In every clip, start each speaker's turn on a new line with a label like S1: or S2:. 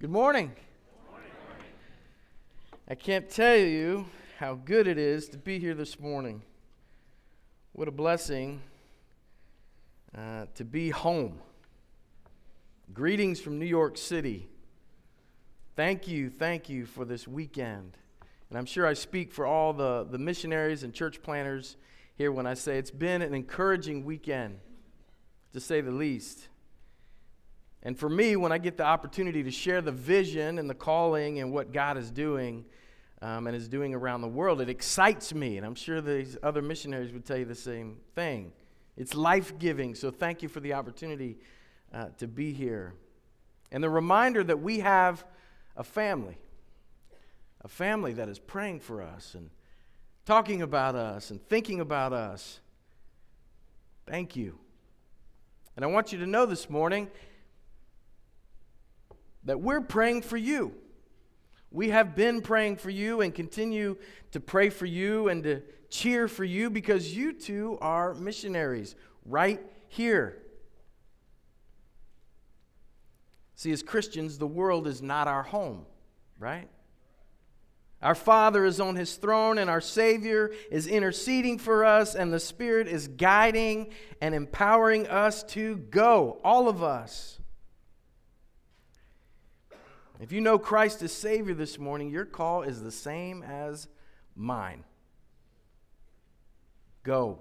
S1: Good morning. I can't tell you how good it is to be here this morning. What a blessing uh, to be home. Greetings from New York City. Thank you, thank you for this weekend. And I'm sure I speak for all the, the missionaries and church planters here when I say it's been an encouraging weekend, to say the least. And for me, when I get the opportunity to share the vision and the calling and what God is doing um, and is doing around the world, it excites me. And I'm sure these other missionaries would tell you the same thing. It's life giving. So thank you for the opportunity uh, to be here. And the reminder that we have a family, a family that is praying for us and talking about us and thinking about us. Thank you. And I want you to know this morning that we're praying for you. We have been praying for you and continue to pray for you and to cheer for you because you too are missionaries right here. See, as Christians, the world is not our home, right? Our Father is on his throne, and our Savior is interceding for us, and the Spirit is guiding and empowering us to go, all of us. If you know Christ as Savior this morning, your call is the same as mine. Go.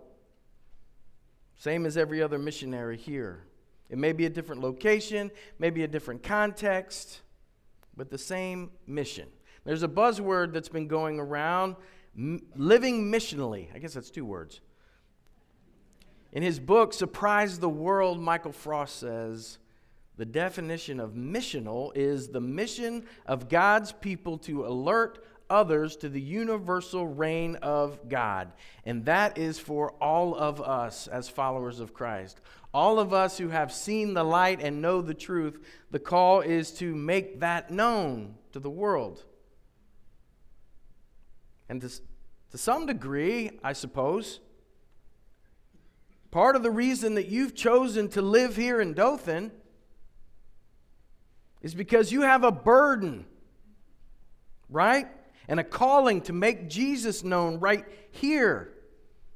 S1: Same as every other missionary here. It may be a different location, maybe a different context, but the same mission. There's a buzzword that's been going around living missionally. I guess that's two words. In his book, Surprise the World, Michael Frost says, the definition of missional is the mission of God's people to alert others to the universal reign of God. And that is for all of us as followers of Christ. All of us who have seen the light and know the truth, the call is to make that known to the world. And to, to some degree, I suppose, part of the reason that you've chosen to live here in Dothan is because you have a burden, right? And a calling to make Jesus known right here.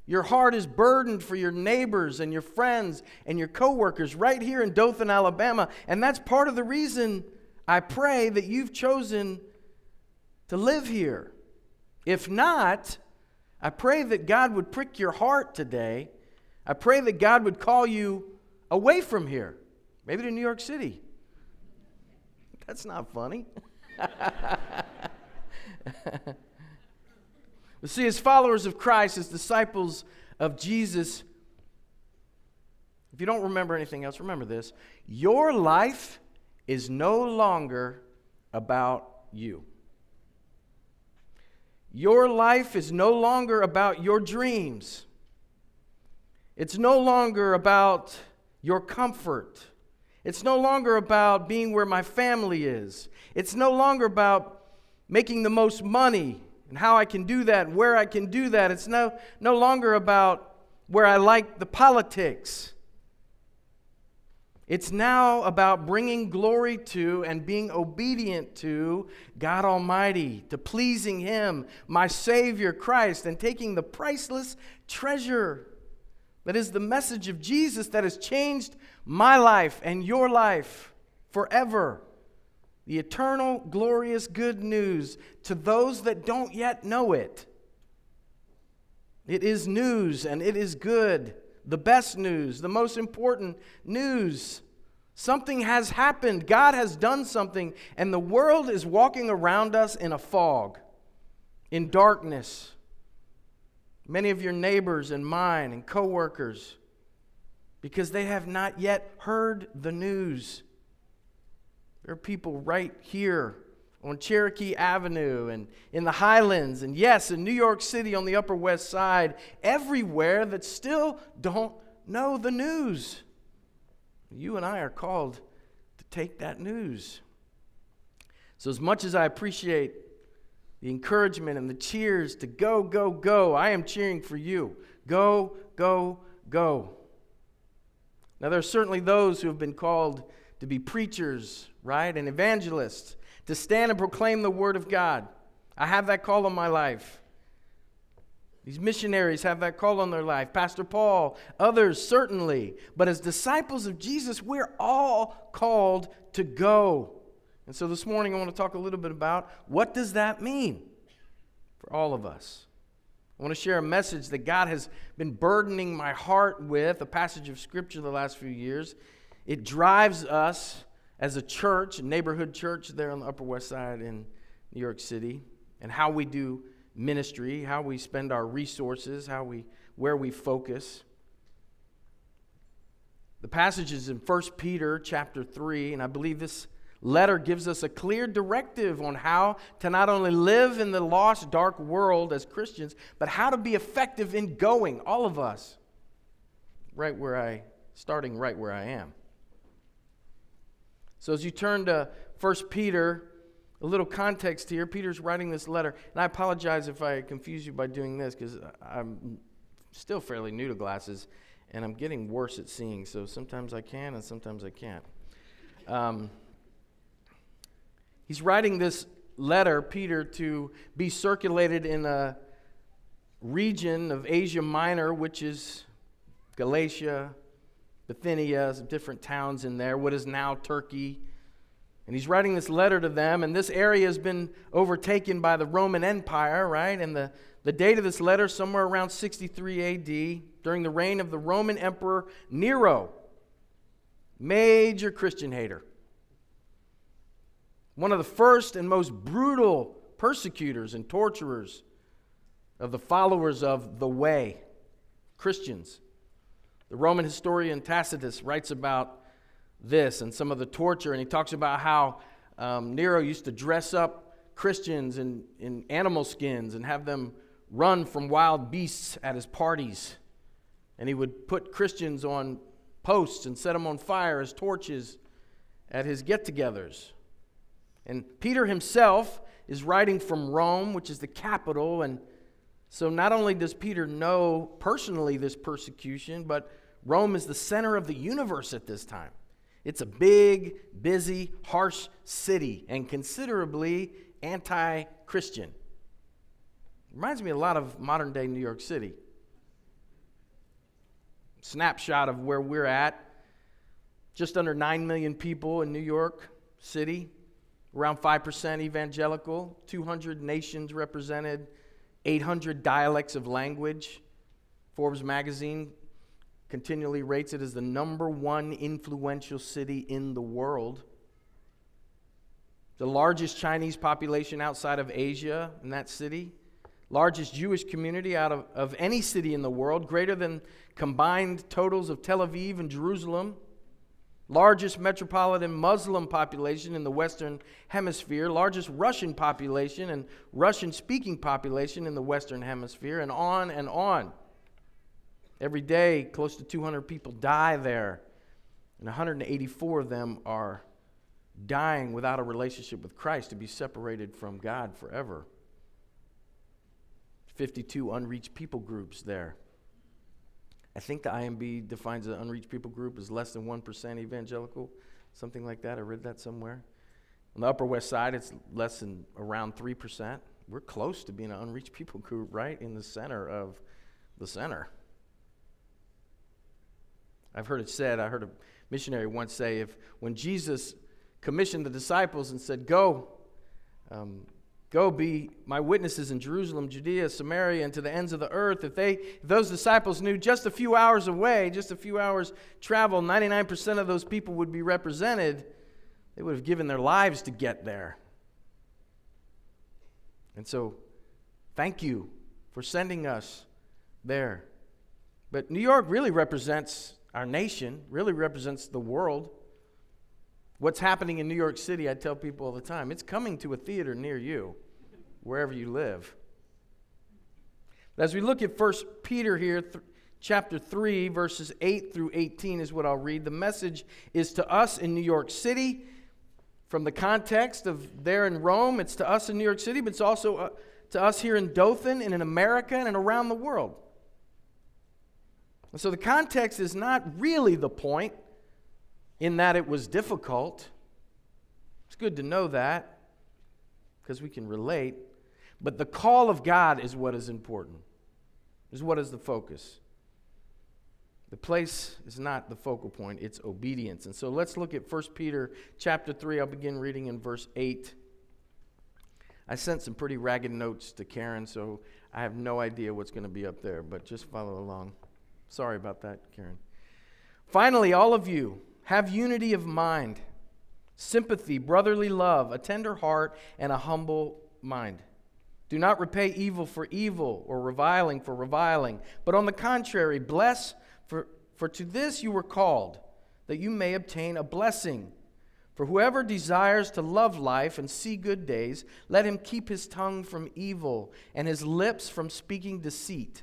S1: Your heart is burdened for your neighbors and your friends and your coworkers right here in Dothan, Alabama. And that's part of the reason I pray that you've chosen to live here. If not, I pray that God would prick your heart today. I pray that God would call you away from here, maybe to New York City, that's not funny. but see, as followers of Christ, as disciples of Jesus, if you don't remember anything else, remember this. Your life is no longer about you. Your life is no longer about your dreams. It's no longer about your comfort. It's no longer about being where my family is. It's no longer about making the most money and how I can do that and where I can do that. It's no, no longer about where I like the politics. It's now about bringing glory to and being obedient to God Almighty, to pleasing Him, my Savior Christ, and taking the priceless treasure that is the message of Jesus that has changed my life and your life forever. The eternal, glorious good news to those that don't yet know it. It is news and it is good. The best news, the most important news. Something has happened. God has done something, and the world is walking around us in a fog, in darkness. Many of your neighbors and mine and coworkers because they have not yet heard the news. There are people right here on Cherokee Avenue and in the Highlands, and yes, in New York City on the Upper West Side, everywhere that still don't know the news. You and I are called to take that news. So, as much as I appreciate the encouragement and the cheers to go, go, go, I am cheering for you. Go, go, go. Now, there are certainly those who have been called to be preachers, right? And evangelists, to stand and proclaim the word of God. I have that call on my life. These missionaries have that call on their life. Pastor Paul, others certainly. But as disciples of Jesus, we're all called to go. And so this morning I want to talk a little bit about what does that mean for all of us. I want to share a message that God has been burdening my heart with, a passage of scripture the last few years. It drives us as a church, a neighborhood church there on the Upper West Side in New York City, and how we do ministry, how we spend our resources, how we where we focus. The passage is in 1 Peter chapter 3, and I believe this letter gives us a clear directive on how to not only live in the lost, dark world as Christians, but how to be effective in going, all of us, right where I, starting right where I am. So as you turn to 1 Peter, a little context here. Peter's writing this letter, and I apologize if I confuse you by doing this because I'm still fairly new to glasses and I'm getting worse at seeing, so sometimes I can and sometimes I can't. Um, he's writing this letter, Peter, to be circulated in a region of Asia Minor, which is Galatia, Bithynia, some different towns in there, what is now Turkey. And he's writing this letter to them, and this area has been overtaken by the Roman Empire, right? And the, the date of this letter, somewhere around 63 AD, during the reign of the Roman Emperor Nero, major Christian hater. One of the first and most brutal persecutors and torturers of the followers of the way, Christians. The Roman historian Tacitus writes about this and some of the torture, and he talks about how um, Nero used to dress up Christians in, in animal skins and have them run from wild beasts at his parties. And he would put Christians on posts and set them on fire as torches at his get togethers. And Peter himself is writing from Rome, which is the capital. And so not only does Peter know personally this persecution, but Rome is the center of the universe at this time. It's a big, busy, harsh city and considerably anti Christian. Reminds me a lot of modern day New York City. Snapshot of where we're at just under 9 million people in New York City, around 5% evangelical, 200 nations represented, 800 dialects of language. Forbes magazine continually rates it as the number one influential city in the world. The largest Chinese population outside of Asia in that city. Largest Jewish community out of, of any city in the world, greater than combined totals of Tel Aviv and Jerusalem. Largest metropolitan Muslim population in the Western Hemisphere, largest Russian population and Russian speaking population in the Western Hemisphere, and on and on. Every day, close to 200 people die there, and 184 of them are dying without a relationship with Christ to be separated from God forever. 52 unreached people groups there. I think the IMB defines an unreached people group as less than 1% evangelical, something like that. I read that somewhere. On the Upper West Side, it's less than around 3%. We're close to being an unreached people group, right in the center of the center. I've heard it said, I heard a missionary once say, if when Jesus commissioned the disciples and said, Go, um, go be my witnesses in Jerusalem, Judea, Samaria, and to the ends of the earth. If they, if those disciples knew just a few hours away, just a few hours travel, 99% of those people would be represented, they would have given their lives to get there. And so, thank you for sending us there. But New York really represents our nation, really represents the world. What's happening in New York City, I tell people all the time, it's coming to a theater near you, wherever you live. As we look at 1 Peter here, th- chapter 3, verses 8 through 18 is what I'll read. The message is to us in New York City. From the context of there in Rome, it's to us in New York City, but it's also uh, to us here in Dothan and in America and around the world. And so the context is not really the point. In that it was difficult. It's good to know that because we can relate. But the call of God is what is important, is what is the focus. The place is not the focal point, it's obedience. And so let's look at 1 Peter chapter 3. I'll begin reading in verse 8. I sent some pretty ragged notes to Karen, so I have no idea what's going to be up there, but just follow along. Sorry about that, Karen. Finally, all of you have unity of mind, sympathy, brotherly love, a tender heart, and a humble mind. Do not repay evil for evil or reviling for reviling, but on the contrary, bless, for, for to this you were called, that you may obtain a blessing. For whoever desires to love life and see good days, let him keep his tongue from evil and his lips from speaking deceit.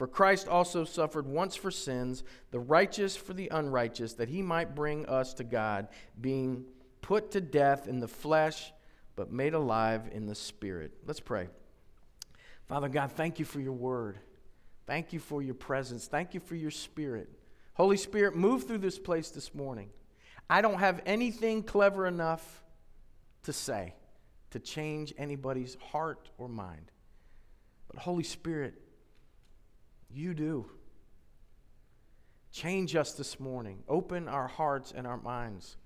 S1: For Christ also suffered once for sins, the righteous for the unrighteous, that he might bring us to God, being put to death in the flesh, but made alive in the spirit. Let's pray. Father God, thank you for your word. Thank you for your presence. Thank you for your spirit. Holy Spirit, move through this place this morning. I don't have anything clever enough to say to change anybody's heart or mind. But Holy Spirit, you do. Change us this morning. Open our hearts and our minds.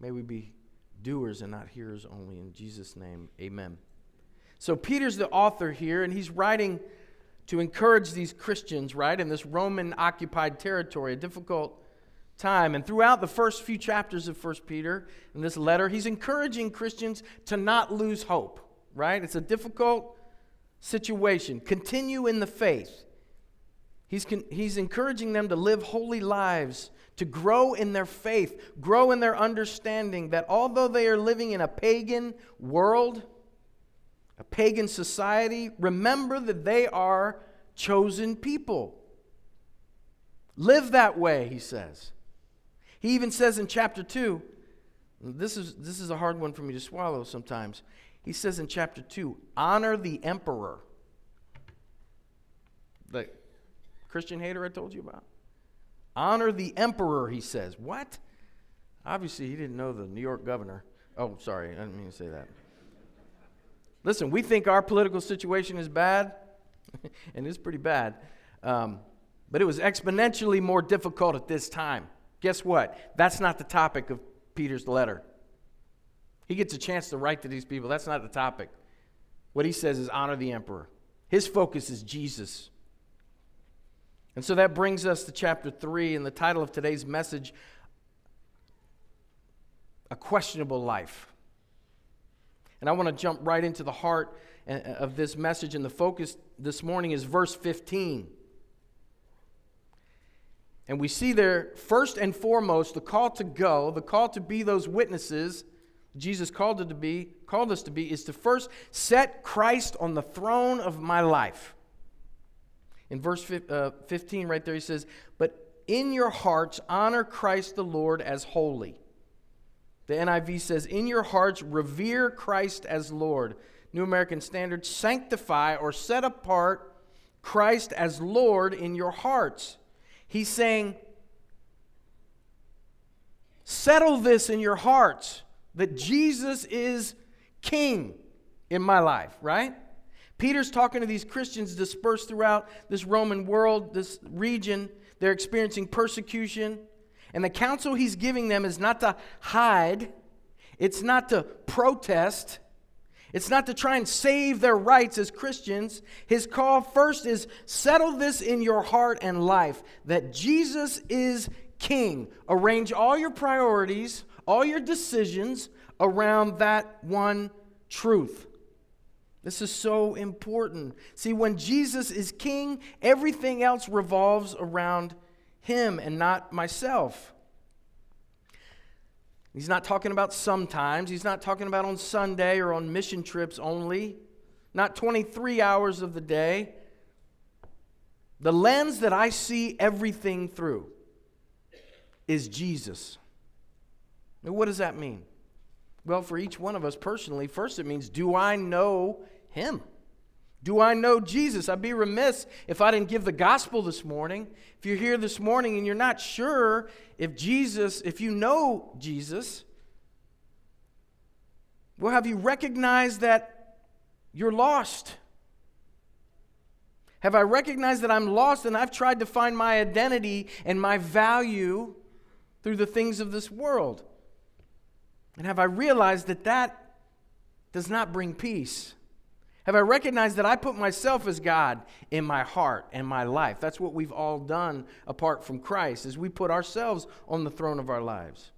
S1: May we be doers and not hearers only. In Jesus' name, amen. So Peter's the author here, and he's writing to encourage these Christians, right, in this Roman occupied territory, a difficult time. And throughout the first few chapters of 1 Peter in this letter, he's encouraging Christians to not lose hope, right? It's a difficult situation. Continue in the faith. He's, con- he's encouraging them to live holy lives, to grow in their faith, grow in their understanding that although they are living in a pagan world, a pagan society, remember that they are chosen people. Live that way, he says. He even says in chapter 2, this is, this is a hard one for me to swallow sometimes. He says in chapter 2, honor the emperor. The Christian hater I told you about. Honor the emperor, he says. What? Obviously, he didn't know the New York governor. Oh, sorry, I didn't mean to say that. Listen, we think our political situation is bad, and it's pretty bad. Um, but it was exponentially more difficult at this time. Guess what? That's not the topic of Peter's letter. He gets a chance to write to these people. That's not the topic. What he says is honor the emperor. His focus is Jesus. And so that brings us to chapter 3 and the title of today's message A Questionable Life. And I want to jump right into the heart uh, of this message, and the focus this morning is verse 15. And we see there, first and foremost, the call to go, the call to be those witnesses Jesus called it to be, called us to be, is to first set Christ on the throne of my life. In verse uh, 15, right there, he says, But in your hearts honor Christ the Lord as holy the NIV says, In your hearts, revere Christ as Lord. New American Standard, sanctify or set apart Christ as Lord in your hearts. He's saying, settle this in your hearts that Jesus is King in my life, right? Peter's talking to these Christians dispersed throughout this Roman world, this region. They're experiencing persecution. And the counsel he's giving them is not to hide, it's not to protest, it's not to try and save their rights as Christians. His call first is settle this in your heart and life that Jesus is king. Arrange all your priorities, all your decisions around that one truth. This is so important. See, when Jesus is king, everything else revolves around him and not myself. He's not talking about sometimes. He's not talking about on Sunday or on mission trips only, not 23 hours of the day. The lens that I see everything through is Jesus. Now, what does that mean? Well, for each one of us personally, first it means do I know him? Do I know Jesus? I'd be remiss if I didn't give the gospel this morning. If you're here this morning and you're not sure if Jesus, if you know Jesus, well, have you recognized that you're lost? Have I recognized that I'm lost and I've tried to find my identity and my value through the things of this world? And have I realized that that does not bring peace? Have I recognized that I put myself as God in my heart and my life? That's what we've all done apart from Christ, is we put ourselves on the throne of our lives.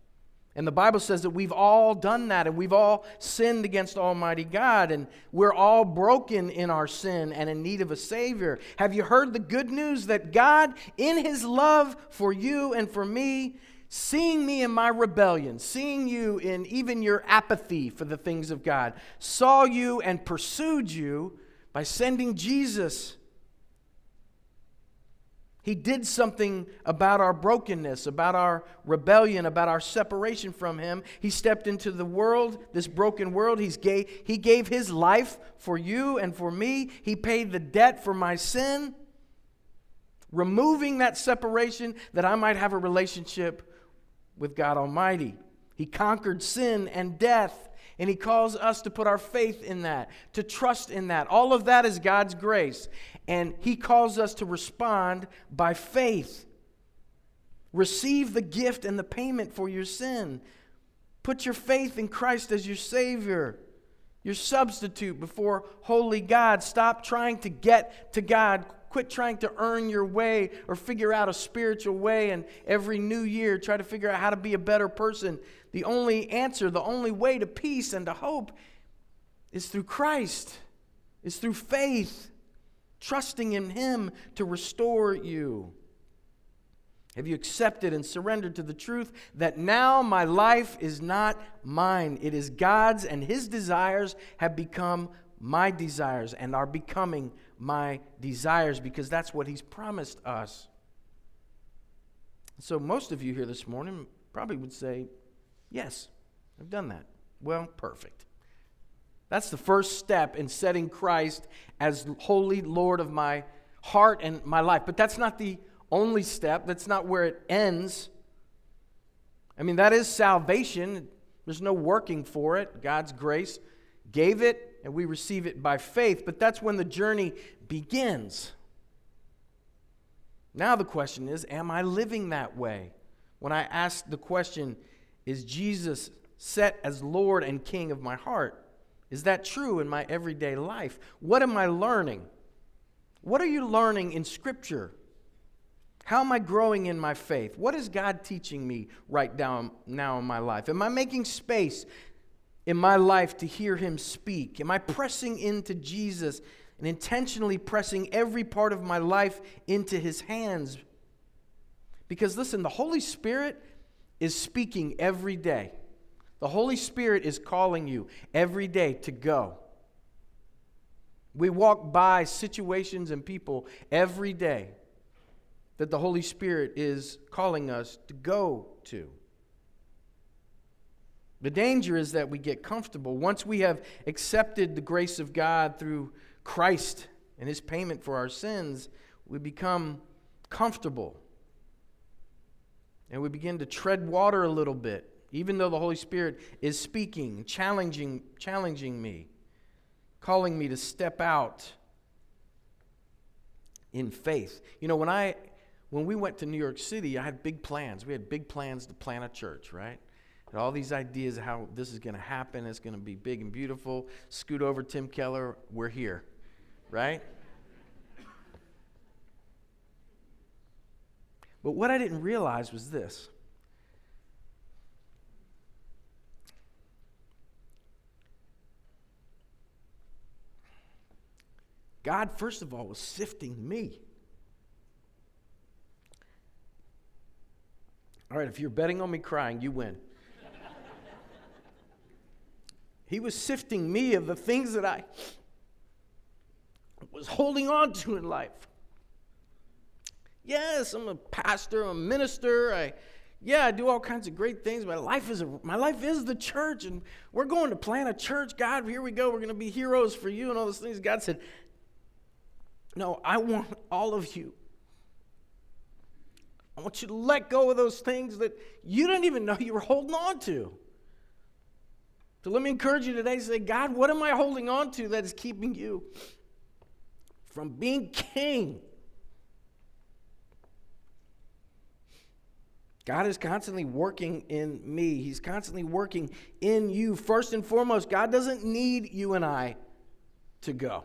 S1: And the Bible says that we've all done that and we've all sinned against Almighty God and we're all broken in our sin and in need of a Savior. Have you heard the good news that God, in His love for you and for me, seeing me in my rebellion, seeing you in even your apathy for the things of God, saw you and pursued you by sending Jesus. He did something about our brokenness, about our rebellion, about our separation from Him. He stepped into the world, this broken world. He's he gave His life for you and for me. He paid the debt for my sin, removing that separation that I might have a relationship with God Almighty. He conquered sin and death, and He calls us to put our faith in that, to trust in that. All of that is God's grace, and He calls us to respond by faith. Receive the gift and the payment for your sin. Put your faith in Christ as your Savior, your substitute before holy God. Stop trying to get to God Quit trying to earn your way or figure out a spiritual way and every new year try to figure out how to be a better person. The only answer, the only way to peace and to hope is through Christ, is through faith, trusting in Him to restore you. Have you accepted and surrendered to the truth that now my life is not mine? It is God's, and His desires have become my desires and are becoming my desires because that's what He's promised us. So, most of you here this morning probably would say, Yes, I've done that. Well, perfect. That's the first step in setting Christ as holy Lord of my heart and my life. But that's not the only step, that's not where it ends. I mean, that is salvation. There's no working for it. God's grace gave it, and we receive it by faith, but that's when the journey begins. Now the question is Am I living that way? When I ask the question, Is Jesus set as Lord and King of my heart? Is that true in my everyday life? What am I learning? What are you learning in Scripture? How am I growing in my faith? What is God teaching me right down now in my life? Am I making space in my life to hear him speak? Am I pressing into Jesus and intentionally pressing every part of my life into his hands? Because listen, the Holy Spirit is speaking every day. The Holy Spirit is calling you every day to go. We walk by situations and people every day that the Holy Spirit is calling us to go to. The danger is that we get comfortable. Once we have accepted the grace of God through Christ and his payment for our sins, we become comfortable. And we begin to tread water a little bit, even though the Holy Spirit is speaking, challenging, challenging me, calling me to step out in faith. You know, when I when we went to New York City, I had big plans. We had big plans to plant a church, right? All these ideas of how this is going to happen. It's going to be big and beautiful. Scoot over, Tim Keller. We're here, right? But what I didn't realize was this. God, first of all, was sifting me. All right, if you're betting on me crying, you win. He was sifting me of the things that I was holding on to in life. Yes, I'm a pastor, I'm a minister. I, yeah, I do all kinds of great things. My life is a, my life is the church, and we're going to plant a church. God, here we go. We're going to be heroes for you and all those things. God said, "No, I want all of you. I want you to let go of those things that you didn't even know you were holding on to." So let me encourage you today. Say, God, what am I holding on to that is keeping you from being king? God is constantly working in me. He's constantly working in you. First and foremost, God doesn't need you and I to go.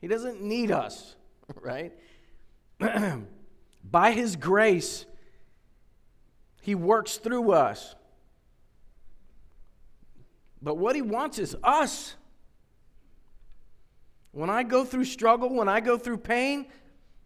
S1: He doesn't need us, right? By His grace, He works through us. But what He wants is us. When I go through struggle, when I go through pain,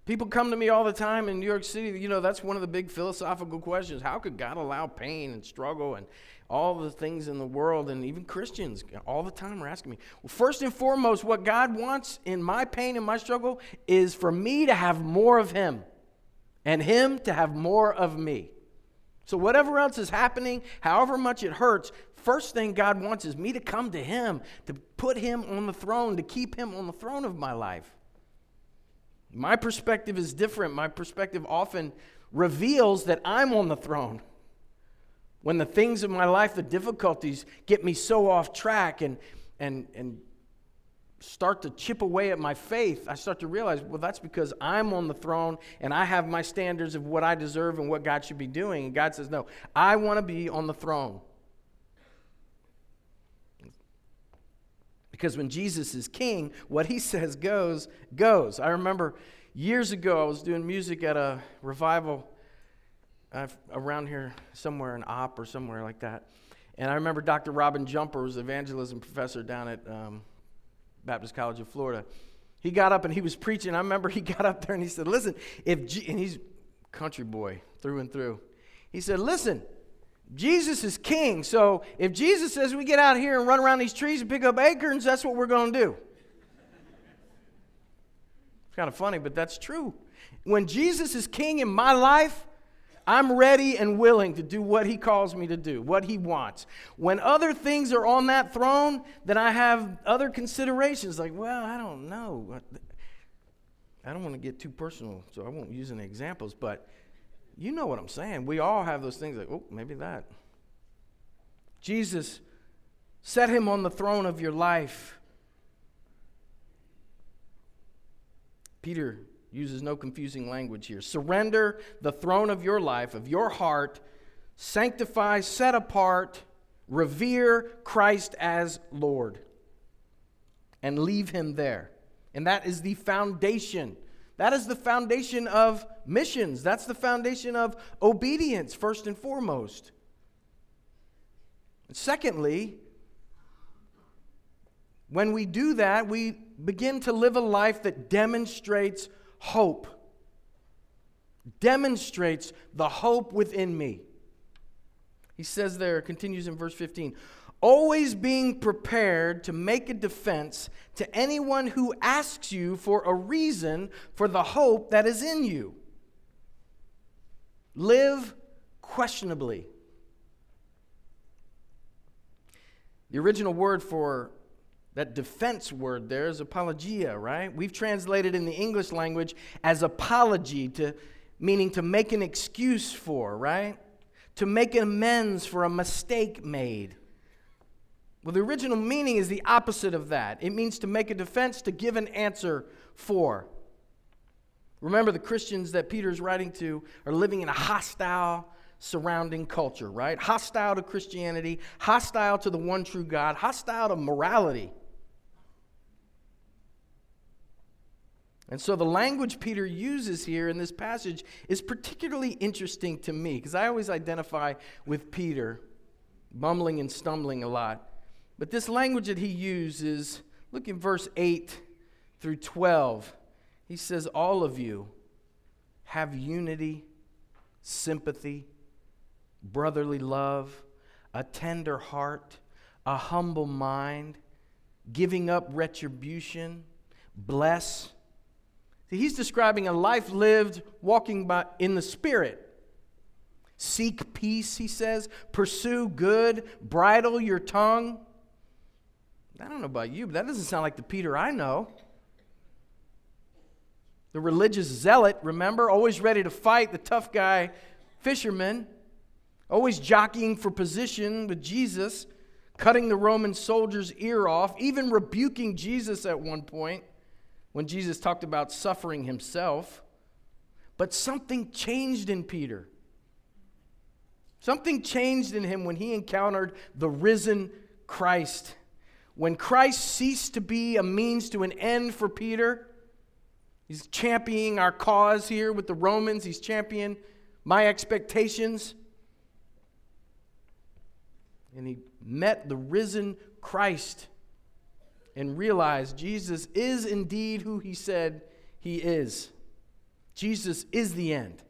S1: People come to me all the time in New York City. You know, that's one of the big philosophical questions. How could God allow pain and struggle and all the things in the world? And even Christians all the time are asking me. Well, first and foremost, what God wants in my pain and my struggle is for me to have more of Him and Him to have more of me. So, whatever else is happening, however much it hurts, first thing God wants is me to come to Him, to put Him on the throne, to keep Him on the throne of my life. My perspective is different. My perspective often reveals that I'm on the throne. When the things in my life, the difficulties, get me so off track and, and, and start to chip away at my faith, I start to realize, well, that's because I'm on the throne and I have my standards of what I deserve and what God should be doing. And God says, no, I want to be on the throne. Because when Jesus is king, what he says goes, goes. I remember years ago, I was doing music at a revival uh, around here, somewhere in Opp or somewhere like that. And I remember Dr. Robin Jumper was evangelism professor down at um, Baptist College of Florida. He got up and he was preaching. I remember he got up there and he said, Listen, if, G-, and he's country boy through and through. He said, Listen, Jesus is king. So if Jesus says we get out here and run around these trees and pick up acorns, that's what we're going to do. It's kind of funny, but that's true. When Jesus is king in my life, I'm ready and willing to do what he calls me to do, what he wants. When other things are on that throne, then I have other considerations like, well, I don't know. I don't want to get too personal, so I won't use any examples, but you know what I'm saying. We all have those things like, oh, maybe that. Jesus, set him on the throne of your life. Peter uses no confusing language here. Surrender the throne of your life, of your heart, sanctify, set apart, revere Christ as Lord, and leave him there. And that is the foundation that is the foundation of missions. That's the foundation of obedience, first and foremost. Secondly, when we do that, we begin to live a life that demonstrates hope, demonstrates the hope within me. He says there, continues in verse 15 always being prepared to make a defense to anyone who asks you for a reason for the hope that is in you. Live questionably. The original word for that defense word there is apologia, right? We've translated in the English language as apology to meaning to make an excuse for, right? To make amends for a mistake made. Well, the original meaning is the opposite of that. It means to make a defense, to give an answer for. Remember, the Christians that Peter's writing to are living in a hostile surrounding culture, right? Hostile to Christianity, hostile to the one true God, hostile to morality. And so the language Peter uses here in this passage is particularly interesting to me because I always identify with Peter, bumbling and stumbling a lot. But this language that he uses, look in verse 8 through 12. He says, All of you have unity, sympathy, brotherly love, a tender heart, a humble mind, giving up retribution, bless. See, he's describing a life lived walking by, in the Spirit. Seek peace, he says. Pursue good. Bridle your tongue. I don't know about you, but that doesn't sound like the Peter I know. The religious zealot, remember, always ready to fight the tough guy fisherman, always jockeying for position with Jesus, cutting the Roman soldier's ear off, even rebuking Jesus at one point when Jesus talked about suffering himself. But something changed in Peter. Something changed in him when he encountered the risen Christ. When Christ ceased to be a means to an end for Peter, he's championing our cause here with the Romans, he's championing my expectations. And he met the risen Christ and realized Jesus is indeed who he said he is. Jesus is the end.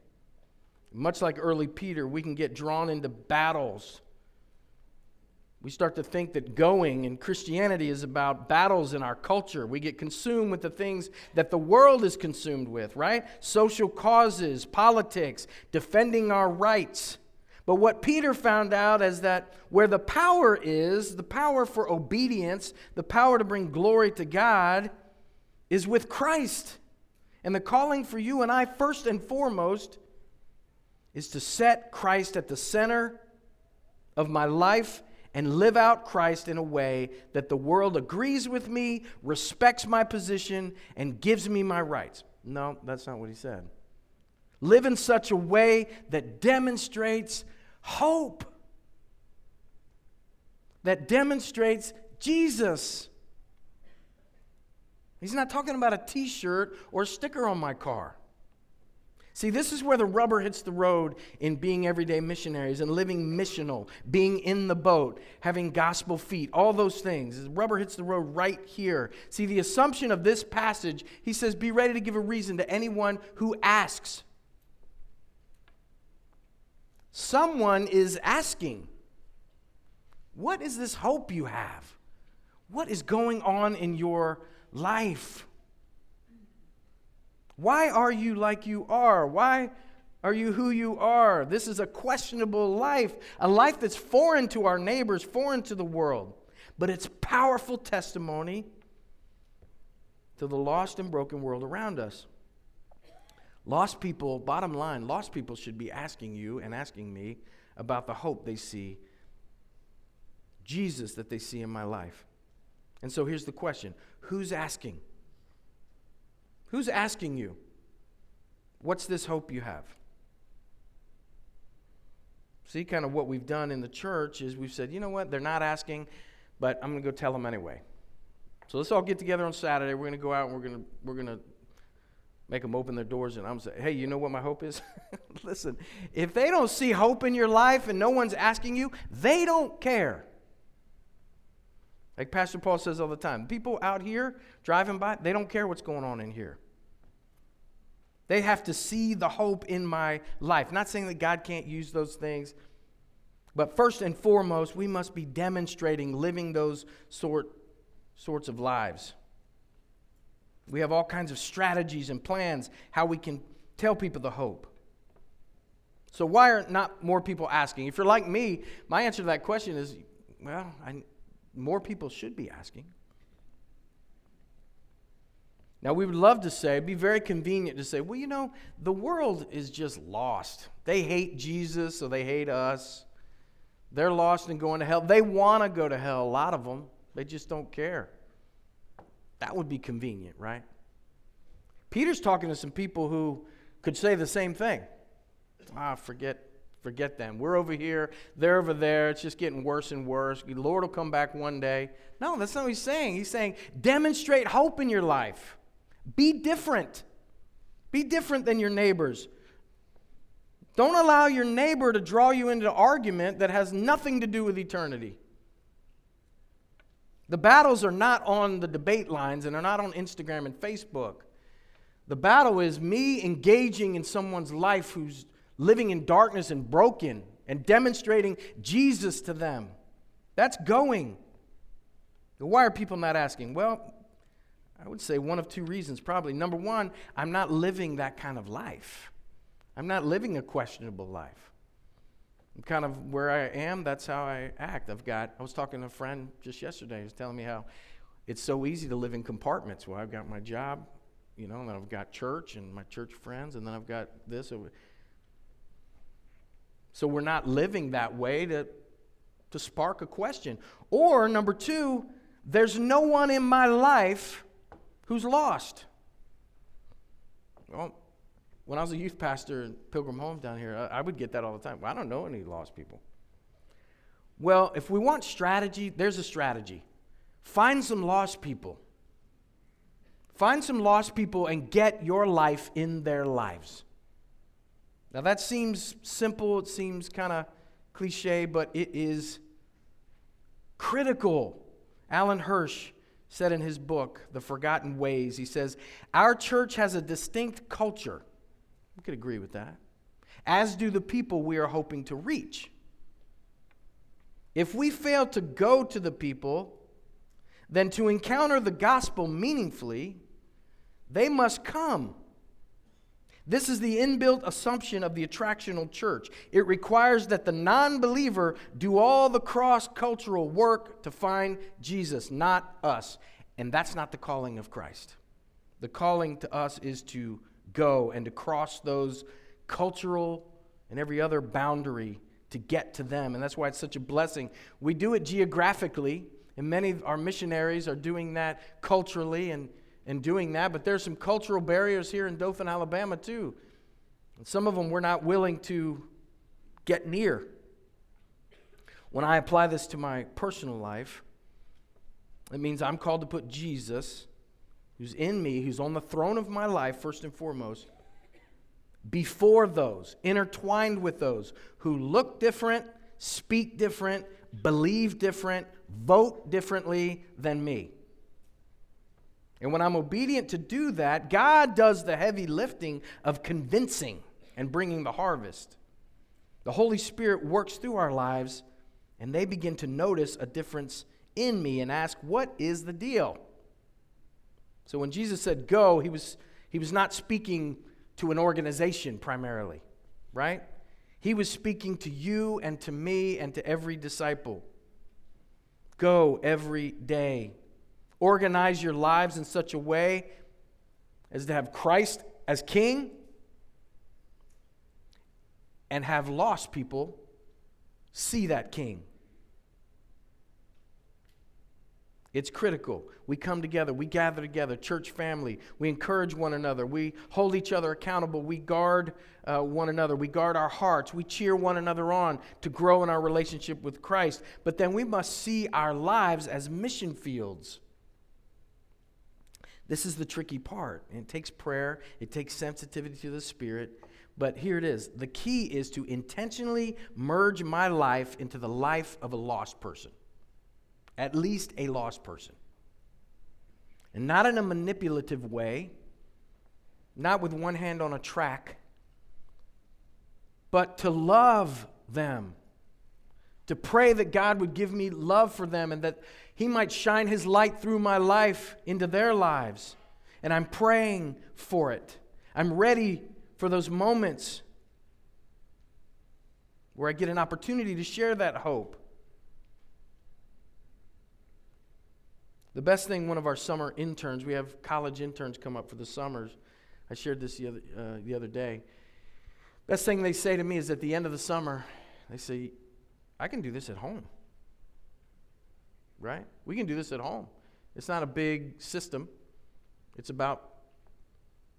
S1: Much like early Peter, we can get drawn into battles. We start to think that going in Christianity is about battles in our culture. We get consumed with the things that the world is consumed with, right? Social causes, politics, defending our rights. But what Peter found out is that where the power is, the power for obedience, the power to bring glory to God, is with Christ. And the calling for you and I, first and foremost, is to set Christ at the center of my life and live out Christ in a way that the world agrees with me, respects my position, and gives me my rights. No, that's not what he said. Live in such a way that demonstrates hope that demonstrates Jesus. He's not talking about a t shirt or a sticker on my car. See, this is where the rubber hits the road in being everyday missionaries and living missional, being in the boat, having gospel feet, all those things. The rubber hits the road right here. See, the assumption of this passage, he says, be ready to give a reason to anyone who asks. Someone is asking, What is this hope you have? What is going on in your life? Why are you like you are? Why are you who you are? This is a questionable life, a life that's foreign to our neighbors, foreign to the world, but it's powerful testimony to the lost and broken world around us. Lost people, bottom line, lost people should be asking you and asking me about the hope they see, Jesus that they see in my life. And so here's the question Who's asking? Who's asking you? What's this hope you have? See, kind of what we've done in the church is we've said, you know what, they're not asking, but I'm going to go tell them anyway. So let's all get together on Saturday. We're going to go out and we're going to, we're going to make them open their doors and I'm saying, hey, you know what my hope is? Listen, if they don't see hope in your life and no one's asking you, they don't care. Like Pastor Paul says all the time, people out here driving by, they don't care what's going on in here. They have to see the hope in my life. Not saying that God can't use those things, but first and foremost, we must be demonstrating living those sort, sorts of lives. We have all kinds of strategies and plans how we can tell people the hope. So, why are not more people asking? If you're like me, my answer to that question is well, I, more people should be asking. Now, we would love to say, it'd be very convenient to say, well, you know, the world is just lost. They hate Jesus, so they hate us. They're lost and going to hell. They want to go to hell, a lot of them. They just don't care. That would be convenient, right? Peter's talking to some people who could say the same thing. Ah, forget forget them. We're over here, they're over there. It's just getting worse and worse. The Lord will come back one day. No, that's not what he's saying. He's saying demonstrate hope in your life. Be different. Be different than your neighbors. Don't allow your neighbor to draw you into argument that has nothing to do with eternity. The battles are not on the debate lines and they're not on Instagram and Facebook. The battle is me engaging in someone's life who's living in darkness and broken and demonstrating Jesus to them. That's going. Why are people not asking? Well, I would say one of two reasons probably. Number one, I'm not living that kind of life. I'm not living a questionable life. I'm kind of where I am, that's how I act. I've got, I was talking to a friend just yesterday, he was telling me how it's so easy to live in compartments. Well, I've got my job, you know, and then I've got church and my church friends, and then I've got this. So we're not living that way to, to spark a question. Or, number two, there's no one in my life who's lost. Well, when I was a youth pastor in Pilgrim Home down here, I, I would get that all the time. Well, I don't know any lost people. Well, if we want strategy, there's a strategy. Find some lost people. Find some lost people and get your life in their lives. Now, that seems simple, it seems kind of cliche, but it is critical. Alan Hirsch said in his book, The Forgotten Ways, he says, Our church has a distinct culture we could agree with that. As do the people we are hoping to reach. If we fail to go to the people, then to encounter the gospel meaningfully, they must come. This is the inbuilt assumption of the attractional church. It requires that the non believer do all the cross cultural work to find Jesus, not us. And that's not the calling of Christ. The calling to us is to go and to cross those cultural and every other boundary to get to them. And that's why it's such a blessing. We do it geographically, and many of our missionaries are doing that culturally and, and doing that, but there's some cultural barriers here in Dothan, Alabama, too. And some of them we're not willing to get near. When I apply this to my personal life, it means I'm called to put Jesus who's in me, who's on the throne of my life, first and foremost, before those, intertwined with those who look different, speak different, believe different, vote differently than me. And when I'm obedient to do that, God does the heavy lifting of convincing and bringing the harvest. The Holy Spirit works through our lives, and they begin to notice a difference in me and ask, What is the deal? So when Jesus said go, he was, he was not speaking to an organization primarily, right? He was speaking to you and to me and to every disciple. Go every day. Organize your lives in such a way as to have Christ as king and have lost people see that king. It's critical. We come together, we gather together, church family. We encourage one another. We hold each other accountable. We guard uh, one another. We guard our hearts. We cheer one another on to grow in our relationship with Christ. But then we must see our lives as mission fields. This is the tricky part. It takes prayer, it takes sensitivity to the Spirit. But here it is the key is to intentionally merge my life into the life of a lost person at least a lost person. And not in a manipulative way, not with one hand on a track, but to love them. To pray that God would give me love for them and that He might shine His light through my life into their lives. And I'm praying for it. I'm ready for those moments where I get an opportunity to share that hope. The best thing, one of our summer interns, we have college interns come up for the summers. I shared this the other, uh, the other day. Best thing they say to me is at the end of the summer, they say, I can do this at home. Right? We can do this at home. It's not a big system, it's about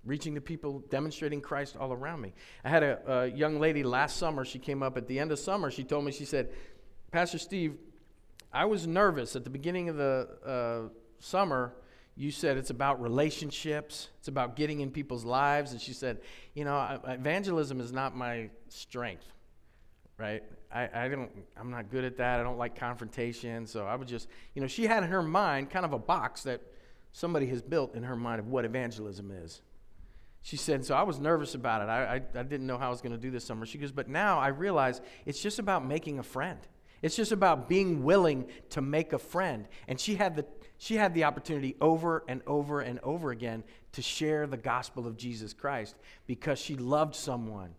S1: reaching the people, demonstrating Christ all around me. I had a, a, young lady last summer. She came up at the end of summer. She told me, she said, Pastor Steve, I was nervous at the beginning of the uh, summer. You said it's about relationships, it's about getting in people's lives. And she said, You know, evangelism is not my strength, right? I, I don't, I'm not good at that. I don't like confrontation. So I would just, you know, she had in her mind kind of a box that somebody has built in her mind of what evangelism is. She said, So I was nervous about it. I, I, I didn't know how I was going to do this summer. She goes, But now I realize it's just about making a friend. It's just about being willing to make a friend. And she had the, she had the opportunity over and over and over again to share the gospel of Jesus Christ because she loved someone.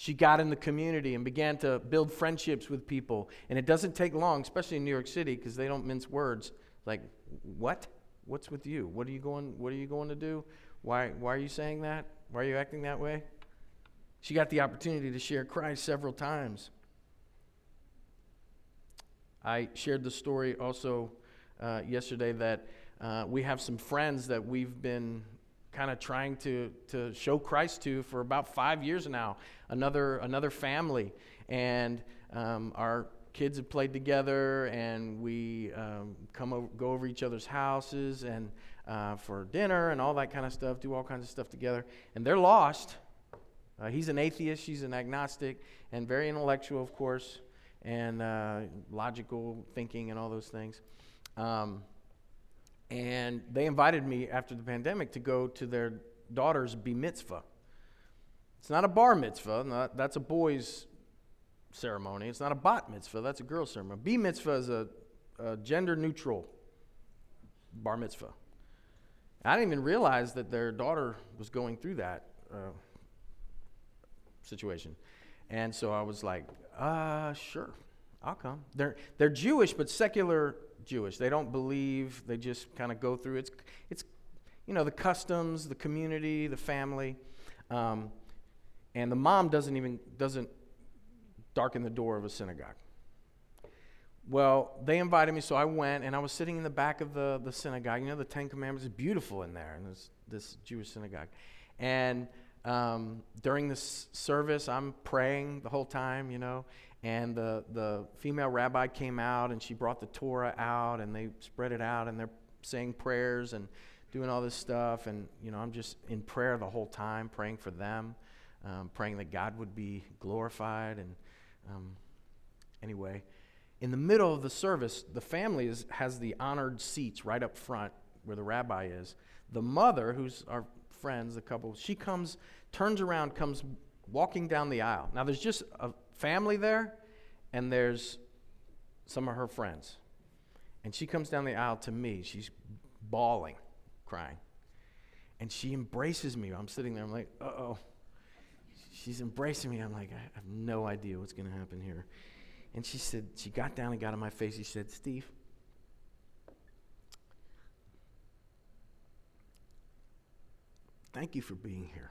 S1: She got in the community and began to build friendships with people. And it doesn't take long, especially in New York City, because they don't mince words. Like, what? What's with you? What are you going, what are you going to do? Why, why are you saying that? Why are you acting that way? She got the opportunity to share Christ several times. I shared the story also uh, yesterday that uh, we have some friends that we've been kind of trying to, to show Christ to for about five years now. Another, another family. And um, our kids have played together, and we um, come over, go over each other's houses and uh, for dinner and all that kind of stuff, do all kinds of stuff together. And they're lost. Uh, he's an atheist, she's an agnostic, and very intellectual, of course, and uh, logical thinking and all those things. Um, and they invited me after the pandemic to go to their daughter's bar mitzvah. It's not a bar mitzvah, not, that's a boy's ceremony. It's not a bat mitzvah, that's a girl's ceremony. Bar mitzvah is a, a gender neutral bar mitzvah. I didn't even realize that their daughter was going through that uh, situation. And so I was like, uh, sure, I'll come. They're, they're Jewish, but secular Jewish. They don't believe, they just kind of go through. It's, it's, you know, the customs, the community, the family. Um, and the mom doesn't even, doesn't darken the door of a synagogue. Well, they invited me, so I went, and I was sitting in the back of the, the synagogue. You know, the Ten Commandments is beautiful in there, and this, this Jewish synagogue. And um, during this service, I'm praying the whole time, you know, and the, the female rabbi came out and she brought the Torah out and they spread it out and they're saying prayers and doing all this stuff. And, you know, I'm just in prayer the whole time, praying for them, um, praying that God would be glorified. And um, anyway, in the middle of the service, the family is, has the honored seats right up front where the rabbi is. The mother, who's our friends, the couple, she comes, turns around, comes walking down the aisle. Now, there's just a family there, and there's some of her friends. And she comes down the aisle to me. She's bawling, crying. And she embraces me. I'm sitting there. I'm like, uh oh. She's embracing me. I'm like, I have no idea what's going to happen here. And she said, she got down and got in my face. She said, Steve, thank you for being here.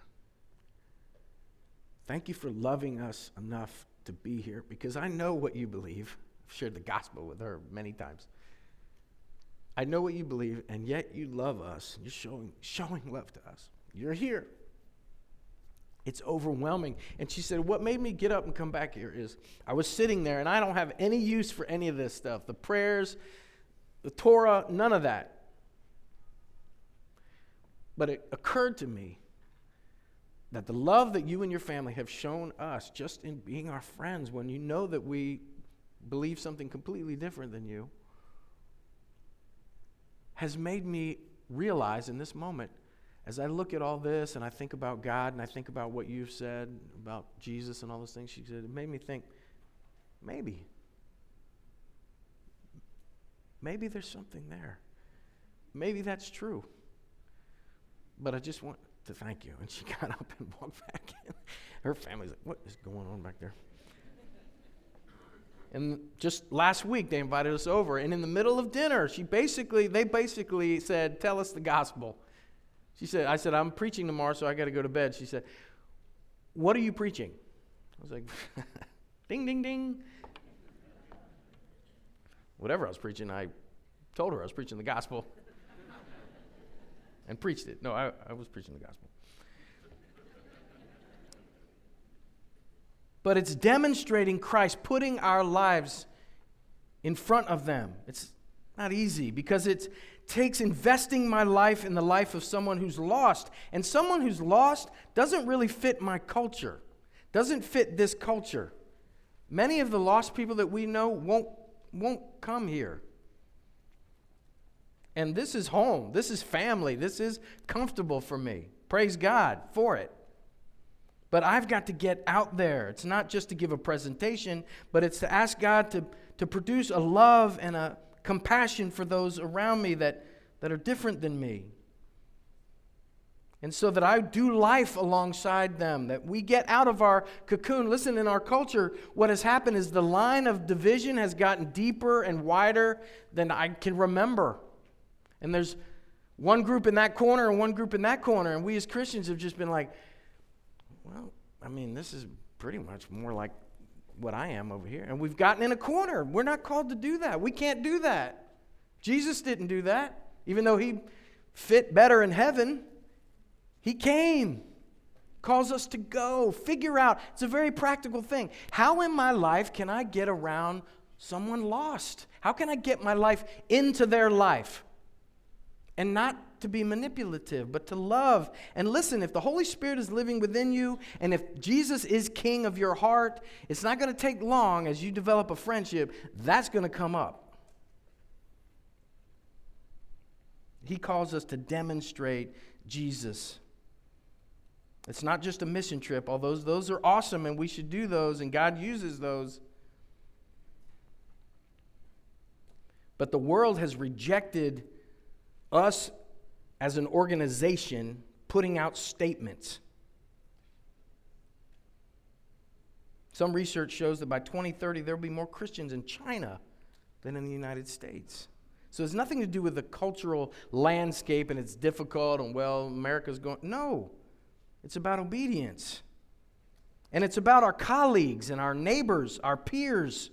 S1: Thank you for loving us enough to be here because I know what you believe. I've shared the gospel with her many times. I know what you believe, and yet you love us. You're showing, showing love to us. You're here. It's overwhelming. And she said, What made me get up and come back here is I was sitting there and I don't have any use for any of this stuff the prayers, the Torah, none of that. But it occurred to me that the love that you and your family have shown us just in being our friends, when you know that we believe something completely different than you, has made me realize in this moment, as I look at all this and I think about God and I think about what you've said about Jesus and all those things she said, it made me think maybe, maybe there's something there. Maybe that's true. But I just want to thank you. And she got up and walked back in. Her family's like, what is going on back there? And just last week, they invited us over. And in the middle of dinner, she basically, they basically said, Tell us the gospel. She said, I said, I'm preaching tomorrow, so I got to go to bed. She said, What are you preaching? I was like, Ding, ding, ding. Whatever I was preaching, I told her I was preaching the gospel. And preached it. No, I, I was preaching the gospel. but it's demonstrating Christ, putting our lives in front of them. It's not easy because it takes investing my life in the life of someone who's lost. And someone who's lost doesn't really fit my culture, doesn't fit this culture. Many of the lost people that we know won't, won't come here. And this is home. This is family. This is comfortable for me. Praise God for it. But I've got to get out there. It's not just to give a presentation, but it's to ask God to, to produce a love and a compassion for those around me that, that are different than me. And so that I do life alongside them, that we get out of our cocoon. Listen, in our culture, what has happened is the line of division has gotten deeper and wider than I can remember. And there's one group in that corner and one group in that corner. And we as Christians have just been like, well, I mean, this is pretty much more like what I am over here. And we've gotten in a corner. We're not called to do that. We can't do that. Jesus didn't do that, even though he fit better in heaven. He came, calls us to go, figure out. It's a very practical thing. How in my life can I get around someone lost? How can I get my life into their life? And not to be manipulative, but to love. And listen, if the Holy Spirit is living within you, and if Jesus is king of your heart, it's not going to take long as you develop a friendship, that's going to come up. He calls us to demonstrate Jesus. It's not just a mission trip, although those are awesome and we should do those, and God uses those. But the world has rejected us as an organization putting out statements. Some research shows that by 2030, there will be more Christians in China than in the United States. So it's nothing to do with the cultural landscape and it's difficult and, well, America's going. No, it's about obedience. And it's about our colleagues and our neighbors, our peers.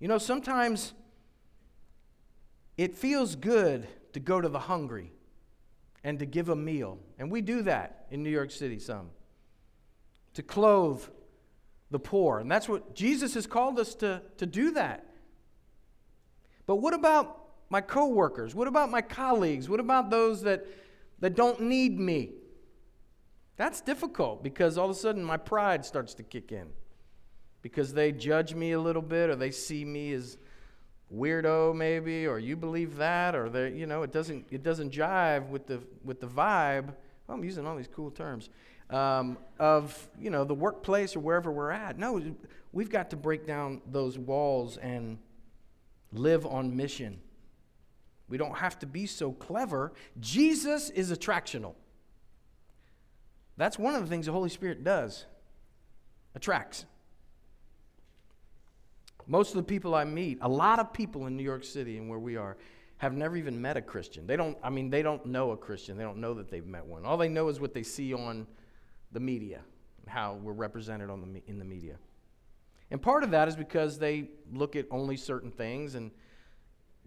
S1: You know, sometimes it feels good to go to the hungry and to give a meal. And we do that in New York City some. To clothe the poor. And that's what Jesus has called us to, to do that. But what about my coworkers? What about my colleagues? What about those that, that don't need me? That's difficult because all of a sudden my pride starts to kick in. Because they judge me a little bit or they see me as weirdo maybe or you believe that or they you know it doesn't it doesn't jive with the with the vibe well, i'm using all these cool terms um, of you know the workplace or wherever we're at. No we've got to break down those walls and live on mission. We don't have to be so clever. Jesus is attractional. That's one of the things the holy spirit does. Attracts most of the people I meet, a lot of people in New York City and where we are, have never even met a Christian. They don't, I mean, they don't know a Christian. They don't know that they've met one. All they know is what they see on the media, how we're represented on the, in the media. And part of that is because they look at only certain things and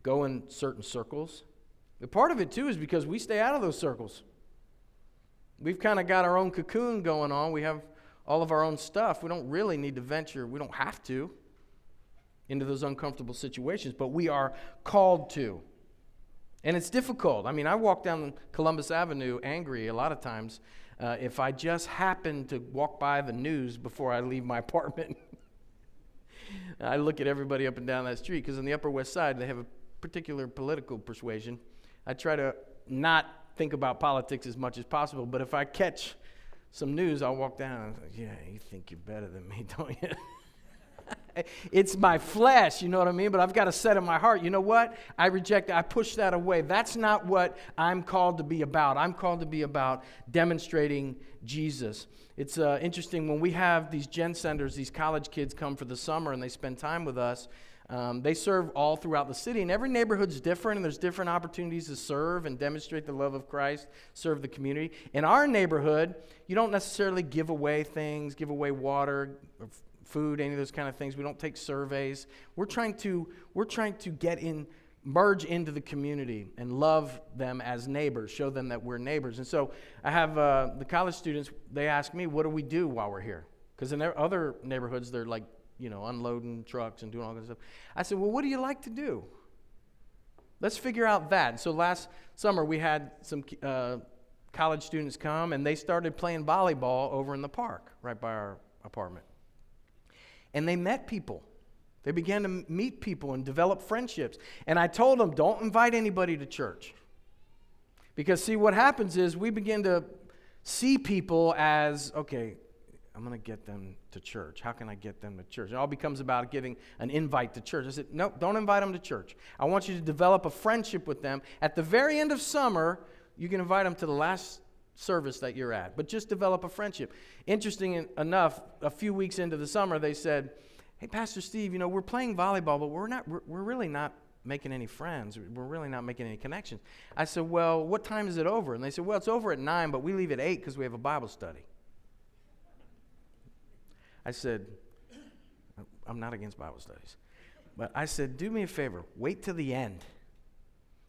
S1: go in certain circles. But part of it, too, is because we stay out of those circles. We've kind of got our own cocoon going on. We have all of our own stuff. We don't really need to venture, we don't have to into those uncomfortable situations, but we are called to. And it's difficult. I mean, I walk down Columbus Avenue angry a lot of times uh, if I just happen to walk by the news before I leave my apartment. I look at everybody up and down that street because on the Upper West Side, they have a particular political persuasion. I try to not think about politics as much as possible, but if I catch some news, I'll walk down and Yeah, you think you're better than me, don't you? it's my flesh, you know what I mean? But I've got to set in my heart, you know what? I reject I push that away. That's not what I'm called to be about. I'm called to be about demonstrating Jesus. It's uh, interesting when we have these GenSenders, these college kids come for the summer and they spend time with us. Um, they serve all throughout the city, and every neighborhood's different, and there's different opportunities to serve and demonstrate the love of Christ, serve the community. In our neighborhood, you don't necessarily give away things, give away water, food, any of those kind of things. We don't take surveys. We're trying to, we're trying to get in merge into the community and love them as neighbors, show them that we're neighbors. And so I have uh, the college students, they ask me, what do we do while we're here? Because in their other neighborhoods, they're like, you know, unloading trucks and doing all that stuff. I said, well, what do you like to do? Let's figure out that. So last summer, we had some uh, college students come and they started playing volleyball over in the park right by our apartment. And they met people. They began to meet people and develop friendships. And I told them, don't invite anybody to church. Because, see, what happens is we begin to see people as, okay, I'm going to get them to church. How can I get them to church? It all becomes about giving an invite to church. I said, no, don't invite them to church. I want you to develop a friendship with them. At the very end of summer, you can invite them to the last service that you're at, but just develop a friendship. Interesting enough, a few weeks into the summer, they said, Hey, Pastor Steve, you know, we're playing volleyball, but we're, not, we're, we're really not making any friends. We're really not making any connections. I said, Well, what time is it over? And they said, Well, it's over at 9, but we leave at 8 because we have a Bible study. I said, oh, I'm not against Bible studies. But I said, Do me a favor, wait till the end.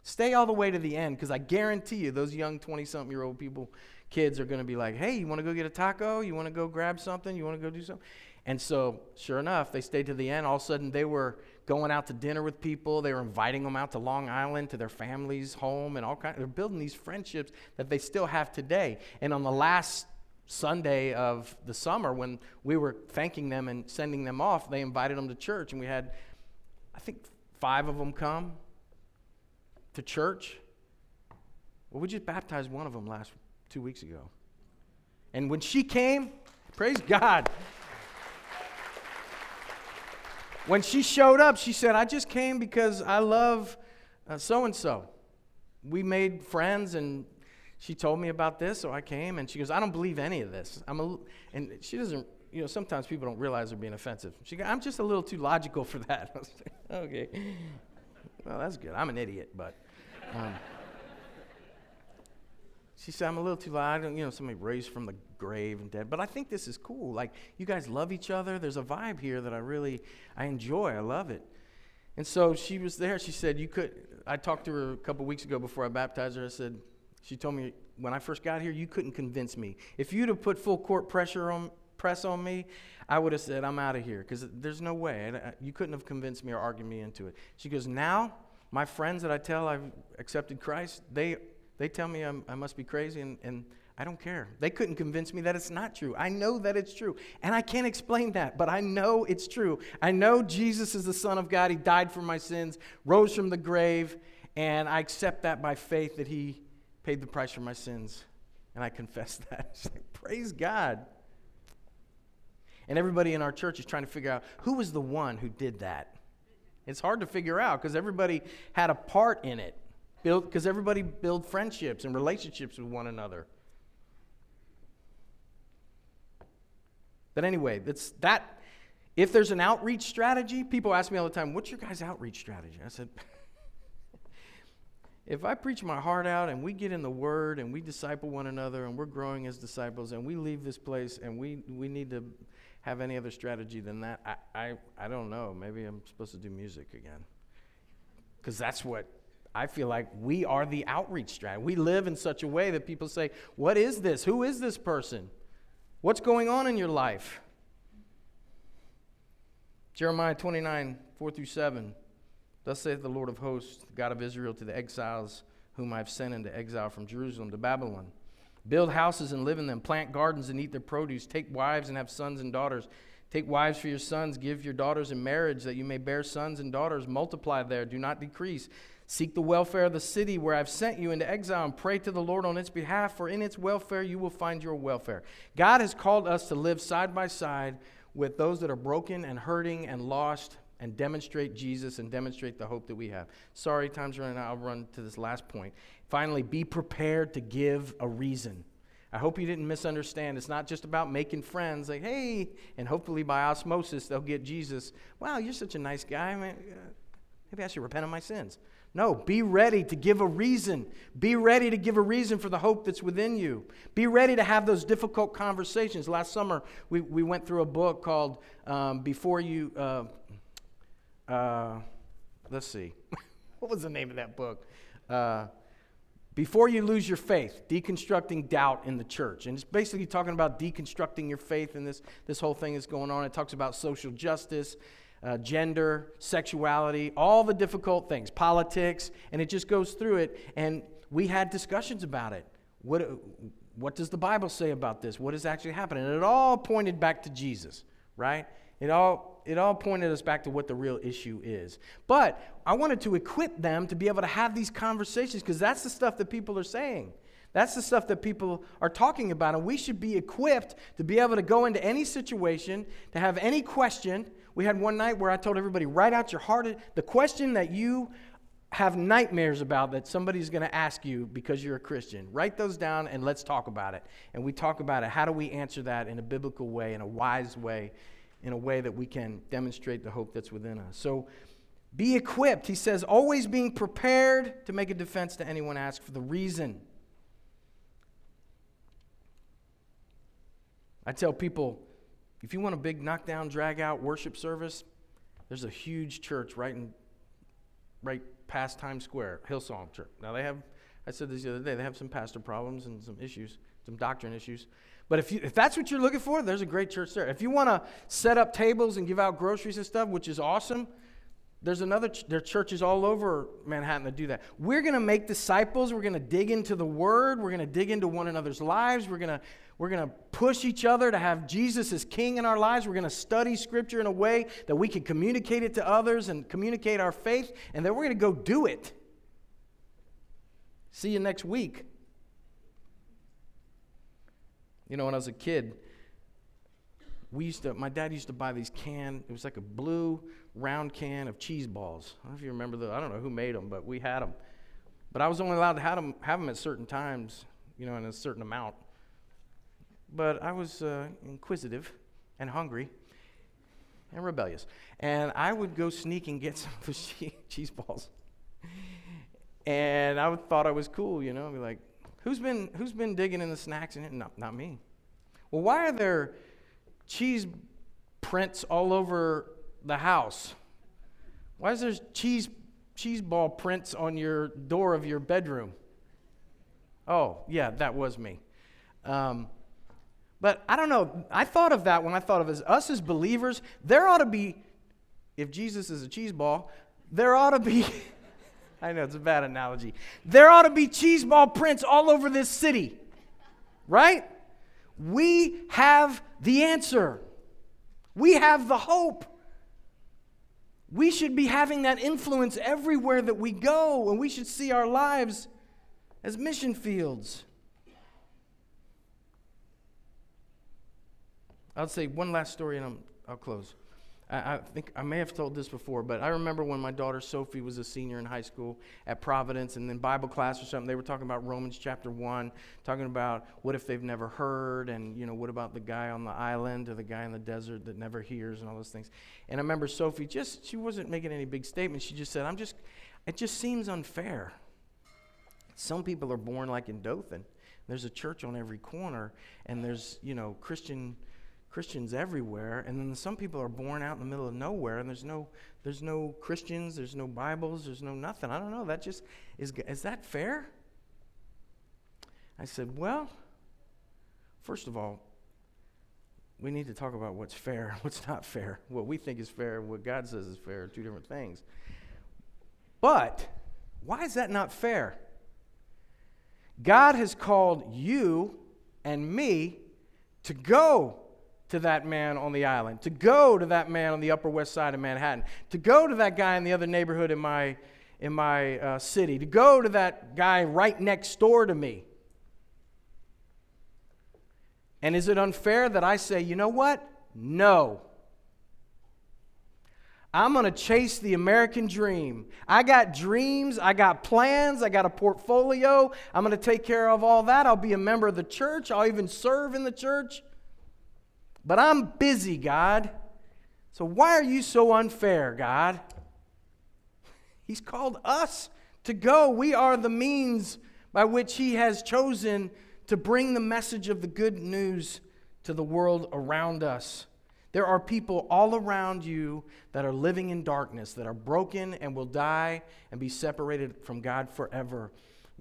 S1: Stay all the way to the end because I guarantee you, those young 20 something year old people, kids are going to be like, hey, you want to go get a taco? You want to go grab something? You want to go do something? And so, sure enough, they stayed to the end. All of a sudden, they were going out to dinner with people. They were inviting them out to Long Island, to their family's home, and all kinds. They're building these friendships that they still have today. And on the last Sunday of the summer, when we were thanking them and sending them off, they invited them to church, and we had, I think, five of them come to church. Well, we just baptized one of them last two weeks ago. And when she came, praise God. When she showed up, she said, I just came because I love so and so. We made friends, and she told me about this, so I came. And she goes, I don't believe any of this. I'm a, and she doesn't, you know, sometimes people don't realize they're being offensive. She goes, I'm just a little too logical for that. okay. Well, that's good. I'm an idiot, but. Um, she said, I'm a little too loud. You know, somebody raised from the grave and dead. But I think this is cool. Like, you guys love each other. There's a vibe here that I really, I enjoy. I love it. And so she was there. She said, you could, I talked to her a couple weeks ago before I baptized her. I said, she told me, when I first got here, you couldn't convince me. If you'd have put full court pressure on, press on me, I would have said, I'm out of here. Because there's no way. Uh, you couldn't have convinced me or argued me into it. She goes, now, my friends that I tell I've accepted Christ, they, they tell me I'm, i must be crazy, and, and I don't care. They couldn't convince me that it's not true. I know that it's true. And I can't explain that, but I know it's true. I know Jesus is the Son of God. He died for my sins, rose from the grave, and I accept that by faith that He paid the price for my sins. And I confess that. Praise God. And everybody in our church is trying to figure out who was the one who did that. It's hard to figure out because everybody had a part in it. Because everybody built friendships and relationships with one another. But anyway, that's that. If there's an outreach strategy, people ask me all the time, "What's your guys' outreach strategy?" I said, "If I preach my heart out and we get in the Word and we disciple one another and we're growing as disciples and we leave this place and we we need to have any other strategy than that, I, I, I don't know. Maybe I'm supposed to do music again. Because that's what I feel like we are the outreach strategy. We live in such a way that people say, What is this? Who is this person? What's going on in your life? Jeremiah 29, 4 through 7. Thus saith the Lord of hosts, God of Israel, to the exiles whom I have sent into exile from Jerusalem to Babylon. Build houses and live in them. Plant gardens and eat their produce. Take wives and have sons and daughters. Take wives for your sons. Give your daughters in marriage that you may bear sons and daughters. Multiply there. Do not decrease. Seek the welfare of the city where I've sent you into exile and pray to the Lord on its behalf, for in its welfare you will find your welfare. God has called us to live side by side with those that are broken and hurting and lost and demonstrate Jesus and demonstrate the hope that we have. Sorry, time's running out. I'll run to this last point. Finally, be prepared to give a reason. I hope you didn't misunderstand. It's not just about making friends, like, hey, and hopefully by osmosis they'll get Jesus. Wow, you're such a nice guy. Maybe I should repent of my sins. No, be ready to give a reason. Be ready to give a reason for the hope that's within you. Be ready to have those difficult conversations. Last summer, we, we went through a book called um, Before You. Uh, uh, let's see. what was the name of that book? Uh, before you lose your faith, deconstructing doubt in the church. And it's basically talking about deconstructing your faith, and this, this whole thing is going on. It talks about social justice, uh, gender, sexuality, all the difficult things, politics, and it just goes through it. And we had discussions about it. What, what does the Bible say about this? What is actually happening? And it all pointed back to Jesus, right? It all, it all pointed us back to what the real issue is. But I wanted to equip them to be able to have these conversations because that's the stuff that people are saying. That's the stuff that people are talking about. And we should be equipped to be able to go into any situation, to have any question. We had one night where I told everybody, write out your heart, the question that you have nightmares about that somebody's going to ask you because you're a Christian. Write those down and let's talk about it. And we talk about it. How do we answer that in a biblical way, in a wise way, in a way that we can demonstrate the hope that's within us. So be equipped. He says, always being prepared to make a defense to anyone asked for the reason. I tell people, if you want a big knockdown, drag out worship service, there's a huge church right in right past Times Square, Hillsong Church. Now they have, I said this the other day, they have some pastor problems and some issues, some doctrine issues. But if, you, if that's what you're looking for, there's a great church there. If you want to set up tables and give out groceries and stuff, which is awesome, there's another, ch- there are churches all over Manhattan that do that. We're going to make disciples. We're going to dig into the Word. We're going to dig into one another's lives. We're going to we're going to push each other to have Jesus as King in our lives. We're going to study Scripture in a way that we can communicate it to others and communicate our faith. And then we're going to go do it. See you next week. You know, when I was a kid, we used to, my dad used to buy these can, it was like a blue round can of cheese balls. I don't know if you remember the, I don't know who made them, but we had them. But I was only allowed to have them, have them at certain times, you know, in a certain amount. But I was uh, inquisitive and hungry and rebellious. And I would go sneak and get some of those cheese balls. And I thought I was cool, you know, I'd be like, Who's been, who's been digging in the snacks? And no, not me. Well, why are there cheese prints all over the house? Why is there cheese, cheese ball prints on your door of your bedroom? Oh, yeah, that was me. Um, but I don't know. I thought of that when I thought of as us as believers. There ought to be, if Jesus is a cheese ball, there ought to be I know it's a bad analogy. There ought to be cheese ball prints all over this city, right? We have the answer, we have the hope. We should be having that influence everywhere that we go, and we should see our lives as mission fields. I'll say one last story and i will close. I, think I may have told this before, but I remember when my daughter Sophie was a senior in high school at Providence, and then Bible class or something, they were talking about Romans chapter 1, talking about what if they've never heard, and, you know, what about the guy on the island or the guy in the desert that never hears, and all those things. And I remember Sophie just, she wasn't making any big statements. She just said, I'm just, it just seems unfair. Some people are born like in Dothan. There's a church on every corner, and there's, you know, Christian Christians everywhere, and then some people are born out in the middle of nowhere, and there's no there's no Christians, there's no Bibles, there's no nothing. I don't know. That just is is that fair? I said, well, first of all, we need to talk about what's fair, what's not fair. What we think is fair, what God says is fair, two different things. But why is that not fair? God has called you and me to go to that man on the island, to go to that man on the Upper West Side of Manhattan, to go to that guy in the other neighborhood in my, in my uh, city, to go to that guy right next door to me. And is it unfair that I say, you know what? No. I'm going to chase the American dream. I got dreams, I got plans, I got a portfolio. I'm going to take care of all that. I'll be a member of the church, I'll even serve in the church. But I'm busy, God. So why are you so unfair, God? He's called us to go. We are the means by which He has chosen to bring the message of the good news to the world around us. There are people all around you that are living in darkness, that are broken and will die and be separated from God forever.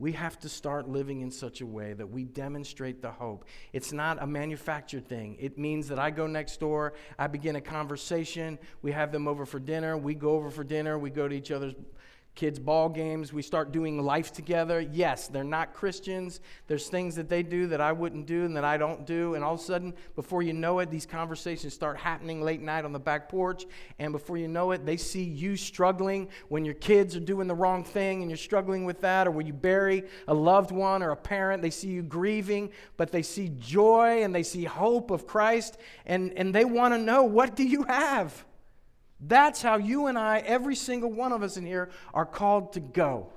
S1: We have to start living in such a way that we demonstrate the hope. It's not a manufactured thing. It means that I go next door, I begin a conversation, we have them over for dinner, we go over for dinner, we go to each other's kids' ball games. We start doing life together. Yes, they're not Christians. There's things that they do that I wouldn't do and that I don't do. And all of a sudden, before you know it, these conversations start happening late night on the back porch. And before you know it, they see you struggling when your kids are doing the wrong thing and you're struggling with that, or when you bury a loved one or a parent. They see you grieving, but they see joy and they see hope of Christ. And, and they want to know what do you have? That's how you and I, every single one of us in here, are called to go.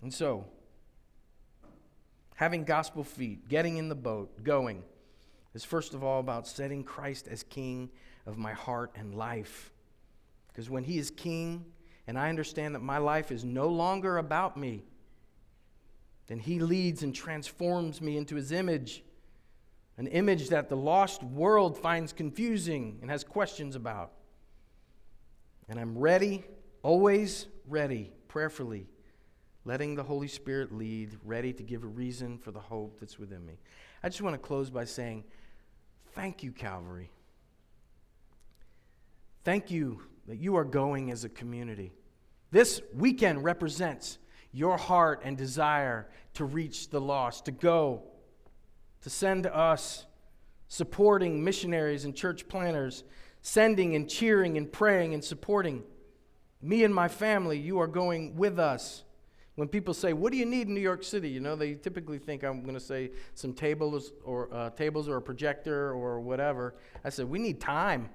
S1: And so, having gospel feet, getting in the boat, going, is first of all about setting Christ as king of my heart and life. Because when he is king, and I understand that my life is no longer about me, then he leads and transforms me into his image an image that the lost world finds confusing and has questions about. And I'm ready, always ready, prayerfully, letting the Holy Spirit lead, ready to give a reason for the hope that's within me. I just want to close by saying, Thank you, Calvary. Thank you that you are going as a community. This weekend represents your heart and desire to reach the lost, to go to send us, supporting missionaries and church planters, sending and cheering and praying and supporting. Me and my family, you are going with us. When people say, "What do you need in New York City?" You know, they typically think I'm going to say some tables or uh, tables or a projector or whatever. I said, "We need time.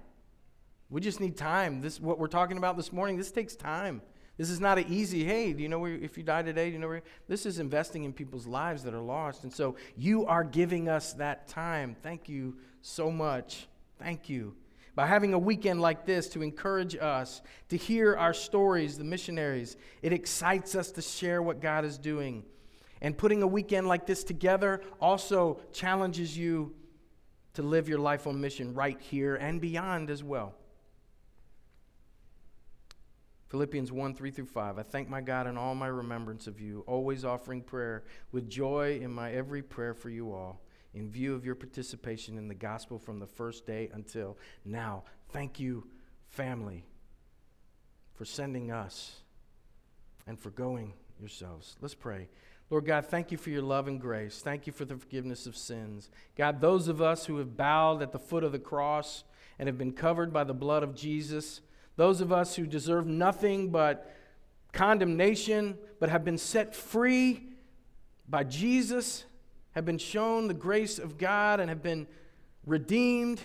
S1: We just need time. This what we're talking about this morning. This takes time. This is not an easy, hey, do you know where, if you die today, do you know where? This is investing in people's lives that are lost. And so you are giving us that time. Thank you so much. Thank you. By having a weekend like this to encourage us, to hear our stories, the missionaries, it excites us to share what God is doing. And putting a weekend like this together also challenges you to live your life on mission right here and beyond as well. Philippians 1 3 through 5. I thank my God in all my remembrance of you, always offering prayer with joy in my every prayer for you all, in view of your participation in the gospel from the first day until now. Thank you, family, for sending us and for going yourselves. Let's pray. Lord God, thank you for your love and grace. Thank you for the forgiveness of sins. God, those of us who have bowed at the foot of the cross and have been covered by the blood of Jesus, those of us who deserve nothing but condemnation, but have been set free by Jesus, have been shown the grace of God, and have been redeemed.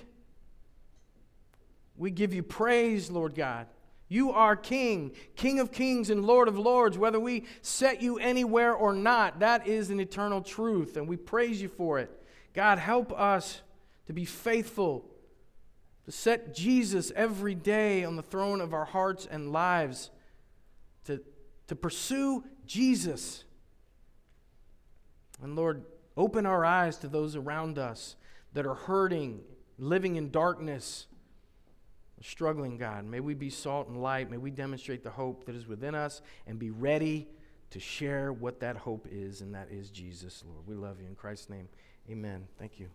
S1: We give you praise, Lord God. You are King, King of kings and Lord of lords. Whether we set you anywhere or not, that is an eternal truth, and we praise you for it. God, help us to be faithful to set Jesus every day on the throne of our hearts and lives, to, to pursue Jesus. And Lord, open our eyes to those around us that are hurting, living in darkness, struggling, God. May we be salt and light. May we demonstrate the hope that is within us and be ready to share what that hope is, and that is Jesus, Lord. We love you. In Christ's name, amen. Thank you.